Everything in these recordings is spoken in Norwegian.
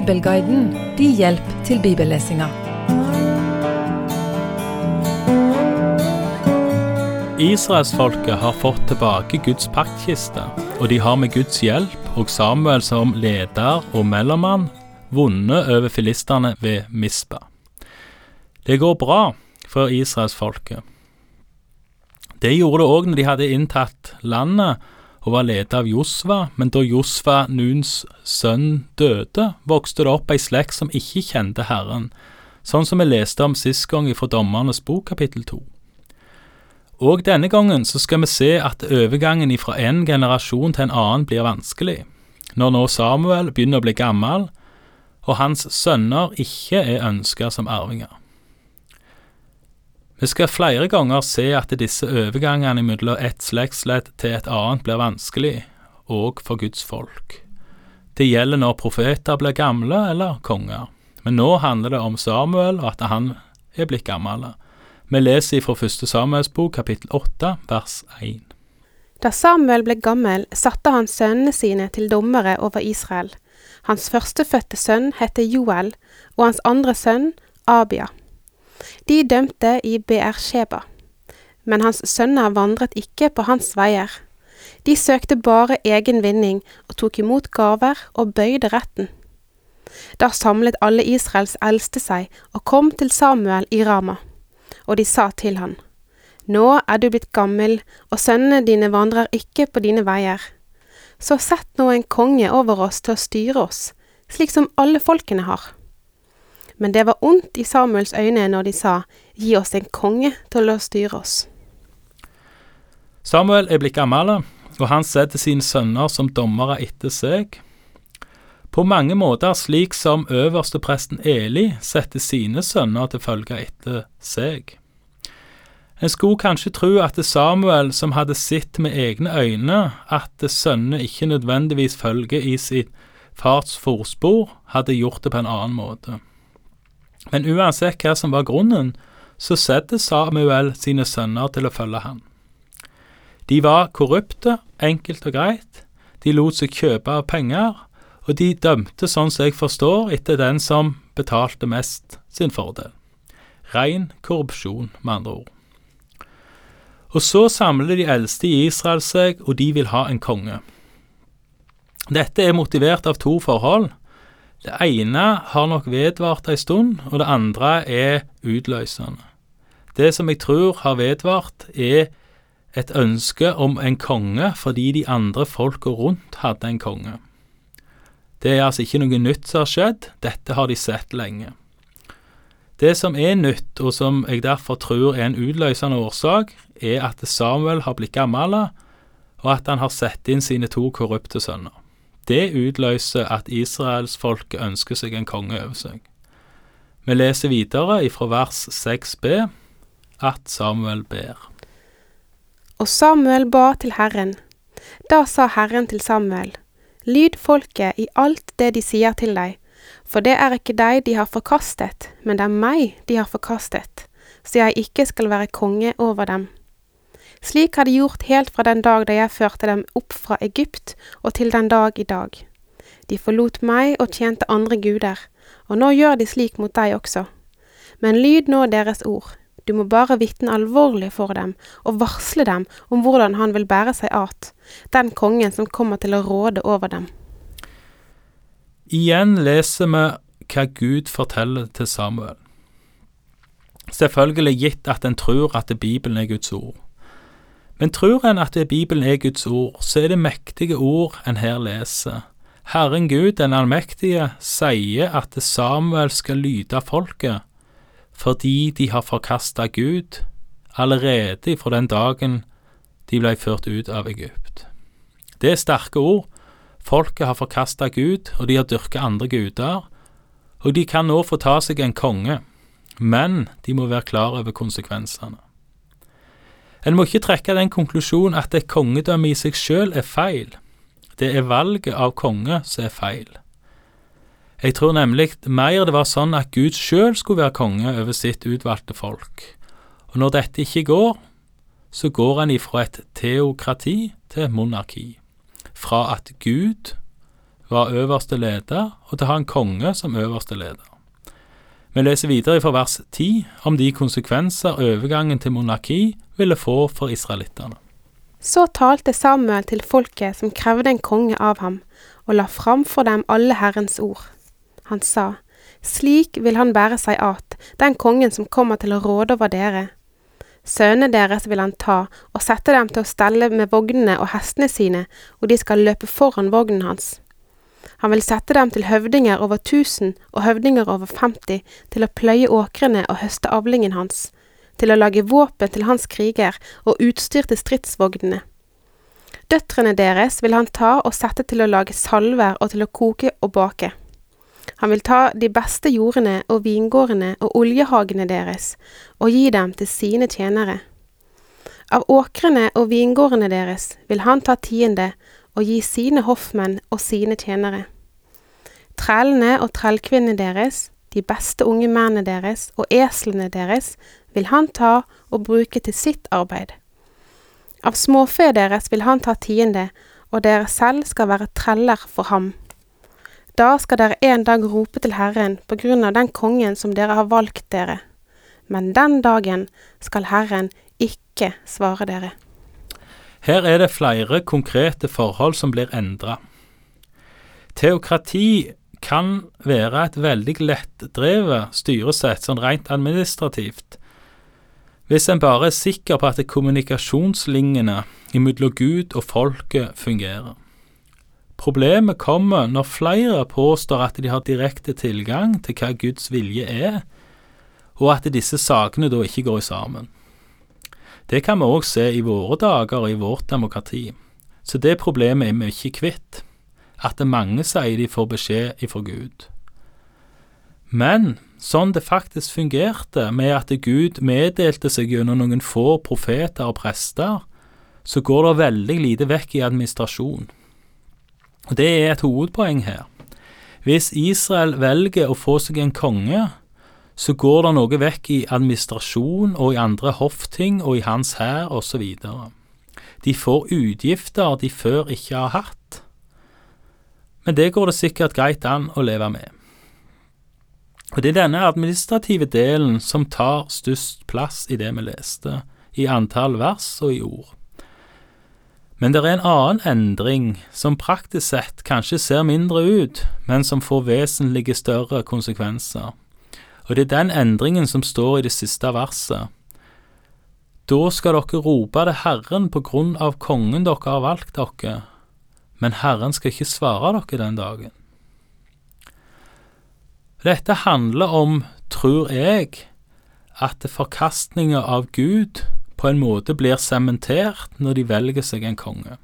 Bibelguiden din hjelp til bibellesinga. Israelsfolket har fått tilbake Guds paktkiste, og de har med Guds hjelp og Samuel som leder og mellommann vunnet over filistene ved Mispa. Det går bra for israelsfolket. Det gjorde det òg når de hadde inntatt landet og var ledet av Josva, men da Josva, Nuns sønn, døde, vokste det opp ei slekt som ikke kjente Herren, sånn som vi leste om sist gang fra Dommernes bok kapittel to. Og denne gangen så skal vi se at overgangen fra en generasjon til en annen blir vanskelig, når nå Samuel begynner å bli gammel, og hans sønner ikke er ønska som arvinger. Vi skal flere ganger se at disse overgangene mellom et slektsledd til et annet blir vanskelig, òg for Guds folk. Det gjelder når profeter blir gamle eller konger, men nå handler det om Samuel og at han er blitt gammel. Vi leser fra første Samuels bok, kapittel 8, vers 1. Da Samuel ble gammel, satte han sønnene sine til dommere over Israel. Hans førstefødte sønn het Joel, og hans andre sønn Abia. De dømte i Beersheba. Men hans sønner vandret ikke på hans veier. De søkte bare egen vinning og tok imot gaver og bøyde retten. Da samlet alle Israels eldste seg og kom til Samuel i Rama og de sa til han, Nå er du blitt gammel, og sønnene dine vandrer ikke på dine veier. Så sett nå en konge over oss til å styre oss, slik som alle folkene har. Men det var ondt i Samuels øyne når de sa, Gi oss en konge til å styre oss. Samuel er blitt gammel, og han setter sine sønner som dommere etter seg. På mange måter slik som øverstepresten Eli setter sine sønner til følge etter seg. En skulle kanskje tro at det Samuel, som hadde sett med egne øyne at sønnene ikke nødvendigvis følger i sitt fars fotspor, hadde gjort det på en annen måte. Men uansett hva som var grunnen, så setter Samuel sine sønner til å følge han. De var korrupte, enkelt og greit, de lot seg kjøpe av penger, og de dømte, sånn som jeg forstår, etter den som betalte mest sin fordel. Rein korrupsjon, med andre ord. Og så samler de eldste i Israel seg, og de vil ha en konge. Dette er motivert av to forhold. Det ene har nok vedvart ei stund, og det andre er utløsende. Det som jeg tror har vedvart, er et ønske om en konge fordi de andre folka rundt hadde en konge. Det er altså ikke noe nytt som har skjedd, dette har de sett lenge. Det som er nytt, og som jeg derfor tror er en utløsende årsak, er at Samuel har blitt gammel, og at han har satt inn sine to korrupte sønner. Det utløser at israelsfolket ønsker seg en konge over seg. Vi leser videre ifra vers 6b at Samuel ber. Og Samuel ba til Herren. Da sa Herren til Samuel, Lyd folket i alt det de sier til deg, for det er ikke deg de har forkastet, men det er meg de har forkastet, så jeg ikke skal være konge over dem. Slik har de gjort helt fra den dag da jeg førte dem opp fra Egypt og til den dag i dag. De forlot meg og tjente andre guder, og nå gjør de slik mot deg også. Men lyd nå deres ord, du må bare vitne alvorlig for dem og varsle dem om hvordan han vil bære seg at, den kongen som kommer til å råde over dem. Igjen leser vi hva Gud forteller til Samuel. Selvfølgelig gitt at en tror at Bibelen er Guds ord. Men tror en at Bibelen er Guds ord, så er det mektige ord en her leser. Herren Gud, den allmektige, sier at Samuel skal lyde folket fordi de har forkasta Gud allerede fra den dagen de ble ført ut av Egypt. Det er sterke ord, Folket har forkasta Gud, og de har dyrka andre guder, og de kan nå få ta seg en konge, men de må være klar over konsekvensene. En må ikke trekke den konklusjonen at et kongedømme i seg sjøl er feil. Det er valget av konge som er feil. Jeg tror nemlig mer det var sånn at Gud sjøl skulle være konge over sitt utvalgte folk, og når dette ikke går, så går en ifra et teokrati til et monarki fra at Gud var øverste leder, og til å ha en konge som øverste leder. Vi leser videre fra vers 10 om de konsekvenser overgangen til monarki ville få for israelittene. Så talte Samuel til folket som krevde en konge av ham, og la fram for dem alle Herrens ord. Han sa, Slik vil han bære seg at, den kongen som kommer til å råde over dere. Sønnene deres vil han ta og sette dem til å stelle med vognene og hestene sine, og de skal løpe foran vognen hans. Han vil sette dem til høvdinger over tusen og høvdinger over femti, til å pløye åkrene og høste avlingen hans, til å lage våpen til hans kriger og utstyr til stridsvognene. Døtrene deres vil han ta og sette til å lage salver og til å koke og bake. Han vil ta de beste jordene og vingårdene og oljehagene deres og gi dem til sine tjenere. Av åkrene og vingårdene deres vil han ta tiende og gi sine hoffmenn og sine tjenere. Trellene og trellkvinnene deres, de beste unge mennene deres og eslene deres vil han ta og bruke til sitt arbeid. Av småfe deres vil han ta tiende, og dere selv skal være treller for ham. Da skal dere en dag rope til Herren på grunn av den kongen som dere har valgt dere. Men den dagen skal Herren ikke svare dere. Her er det flere konkrete forhold som blir endra. Teokrati kan være et veldig lettdrevet styresett, sånn rent administrativt, hvis en bare er sikker på at kommunikasjonslinjene mellom Gud og folket fungerer. Problemet kommer når flere påstår at de har direkte tilgang til hva Guds vilje er, og at disse sakene da ikke går sammen. Det kan vi òg se i våre dager og i vårt demokrati, så det problemet er vi ikke kvitt, at mange sier de får beskjed ifra Gud. Men sånn det faktisk fungerte, med at Gud meddelte seg gjennom noen få profeter og prester, så går det veldig lite vekk i administrasjon. Og Det er et hovedpoeng her. Hvis Israel velger å få seg en konge, så går det noe vekk i administrasjon og i andre hoffting og i hans hær osv. De får utgifter de før ikke har hatt. Men det går det sikkert greit an å leve med. Og Det er denne administrative delen som tar størst plass i det vi leste, i antall vers og i ord. Men det er en annen endring som praktisk sett kanskje ser mindre ut, men som får vesentlige større konsekvenser. Og det er den endringen som står i det siste verset. Da skal dere rope til Herren på grunn av kongen dere har valgt dere, men Herren skal ikke svare dere den dagen. Dette handler om, tror jeg, at forkastninga av Gud på en måte blir sementert når de velger seg en konge.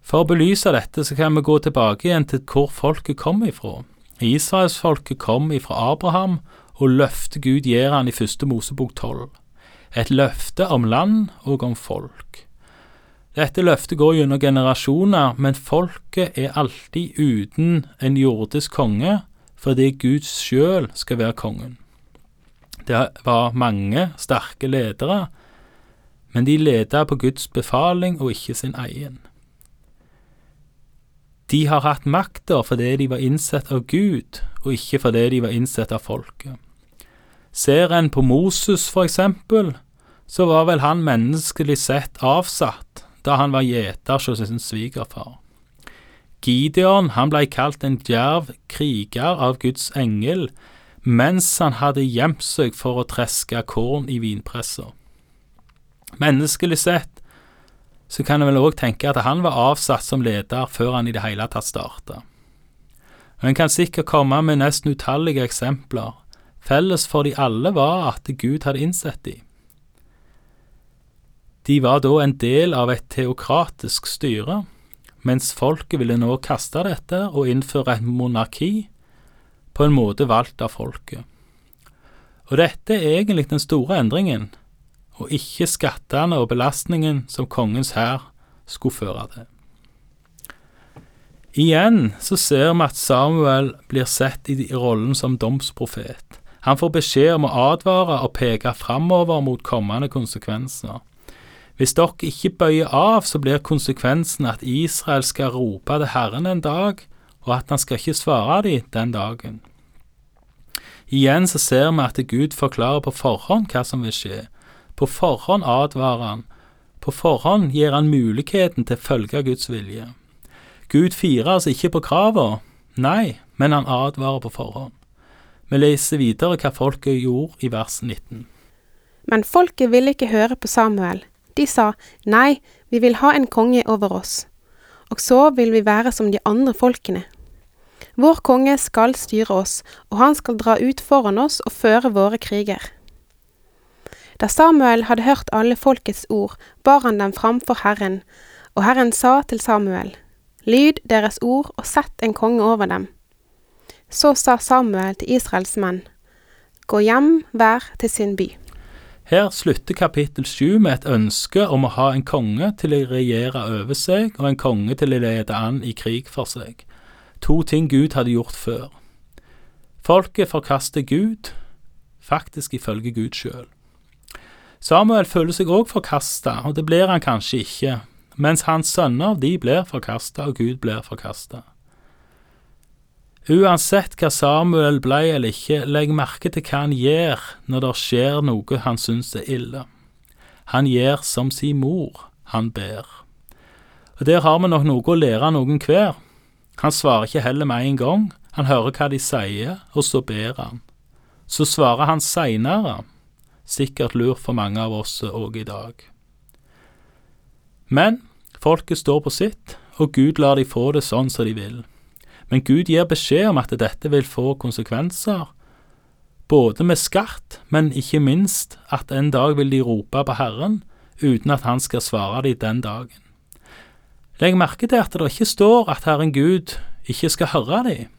For å belyse dette så kan vi gå tilbake igjen til hvor folket kom ifra. Israelsfolket kom ifra Abraham, og løftet Gud gir han i første Mosebok tolv. Et løfte om land og om folk. Dette løftet går gjennom generasjoner, men folket er alltid uten en jordisk konge, fordi Gud sjøl skal være kongen. Det var mange sterke ledere, men de leda på Guds befaling og ikke sin egen. De har hatt makta fordi de var innsett av Gud, og ikke fordi de var innsett av folket. Ser en på Moses, for eksempel, så var vel han menneskelig sett avsatt da han var gjeter hos sin svigerfar. Gideon han blei kalt en djerv kriger av Guds engel, mens han hadde gjemt seg for å treske korn i vinpresser. Menneskelig sett så kan en vel òg tenke at han var avsatt som leder før han i det hele tatt starta. En kan sikkert komme med nesten utallige eksempler. Felles for de alle var at Gud hadde innsett de. De var da en del av et teokratisk styre, mens folket ville nå kaste dette og innføre et monarki på en måte valgt av folket. Og dette er egentlig den store endringen, og ikke skattene og belastningen som kongens hær skulle føre til. Igjen så ser vi at Samuel blir sett i rollen som domsprofet. Han får beskjed om å advare og peke framover mot kommende konsekvenser. Hvis dere ikke bøyer av, så blir konsekvensen at Israel skal rope til Herren en dag, og at han skal ikke svare dem den dagen. Igjen så ser vi at Gud forklarer på forhånd hva som vil skje. På forhånd advarer han. På forhånd gir han muligheten til å følge Guds vilje. Gud firer altså ikke på kravene, nei, men han advarer på forhånd. Vi leser videre hva folket gjorde i vers 19. Men folket ville ikke høre på Samuel. De sa, Nei, vi vil ha en konge over oss, og så vil vi være som de andre folkene. Vår konge skal styre oss, og han skal dra ut foran oss og føre våre kriger. Da Samuel hadde hørt alle folkets ord, bar han dem framfor Herren, og Herren sa til Samuel, Lyd deres ord og sett en konge over dem. Så sa Samuel til Israels menn, Gå hjem hver til sin by. Her slutter kapittel sju med et ønske om å ha en konge til å regjere over seg, og en konge til å lede an i krig for seg. To ting Gud hadde gjort før. Folket forkaster Gud, faktisk ifølge Gud sjøl. Samuel føler seg òg forkasta, og det blir han kanskje ikke, mens hans sønner de blir forkasta, og Gud blir forkasta. Uansett hva Samuel blei eller ikke, legg merke til hva han gjør når det skjer noe han syns er ille. Han gjør som si mor, han ber. Og Der har vi nok noe å lære noen hver. Han svarer ikke heller med en gang, han hører hva de sier, og så ber han. Så svarer han seinere, sikkert lur for mange av oss òg i dag. Men folket står på sitt, og Gud lar de få det sånn som de vil. Men Gud gir beskjed om at dette vil få konsekvenser, både med skatt, men ikke minst at en dag vil de rope på Herren uten at han skal svare dem den dagen. Legg merke til at det ikke står at Herren Gud ikke skal høre dem.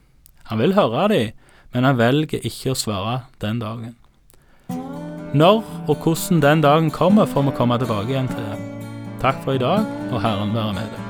Han vil høre dem, men han velger ikke å svare den dagen. Når og hvordan den dagen kommer, får vi komme tilbake igjen til. Takk for i dag, og Herren være med deg.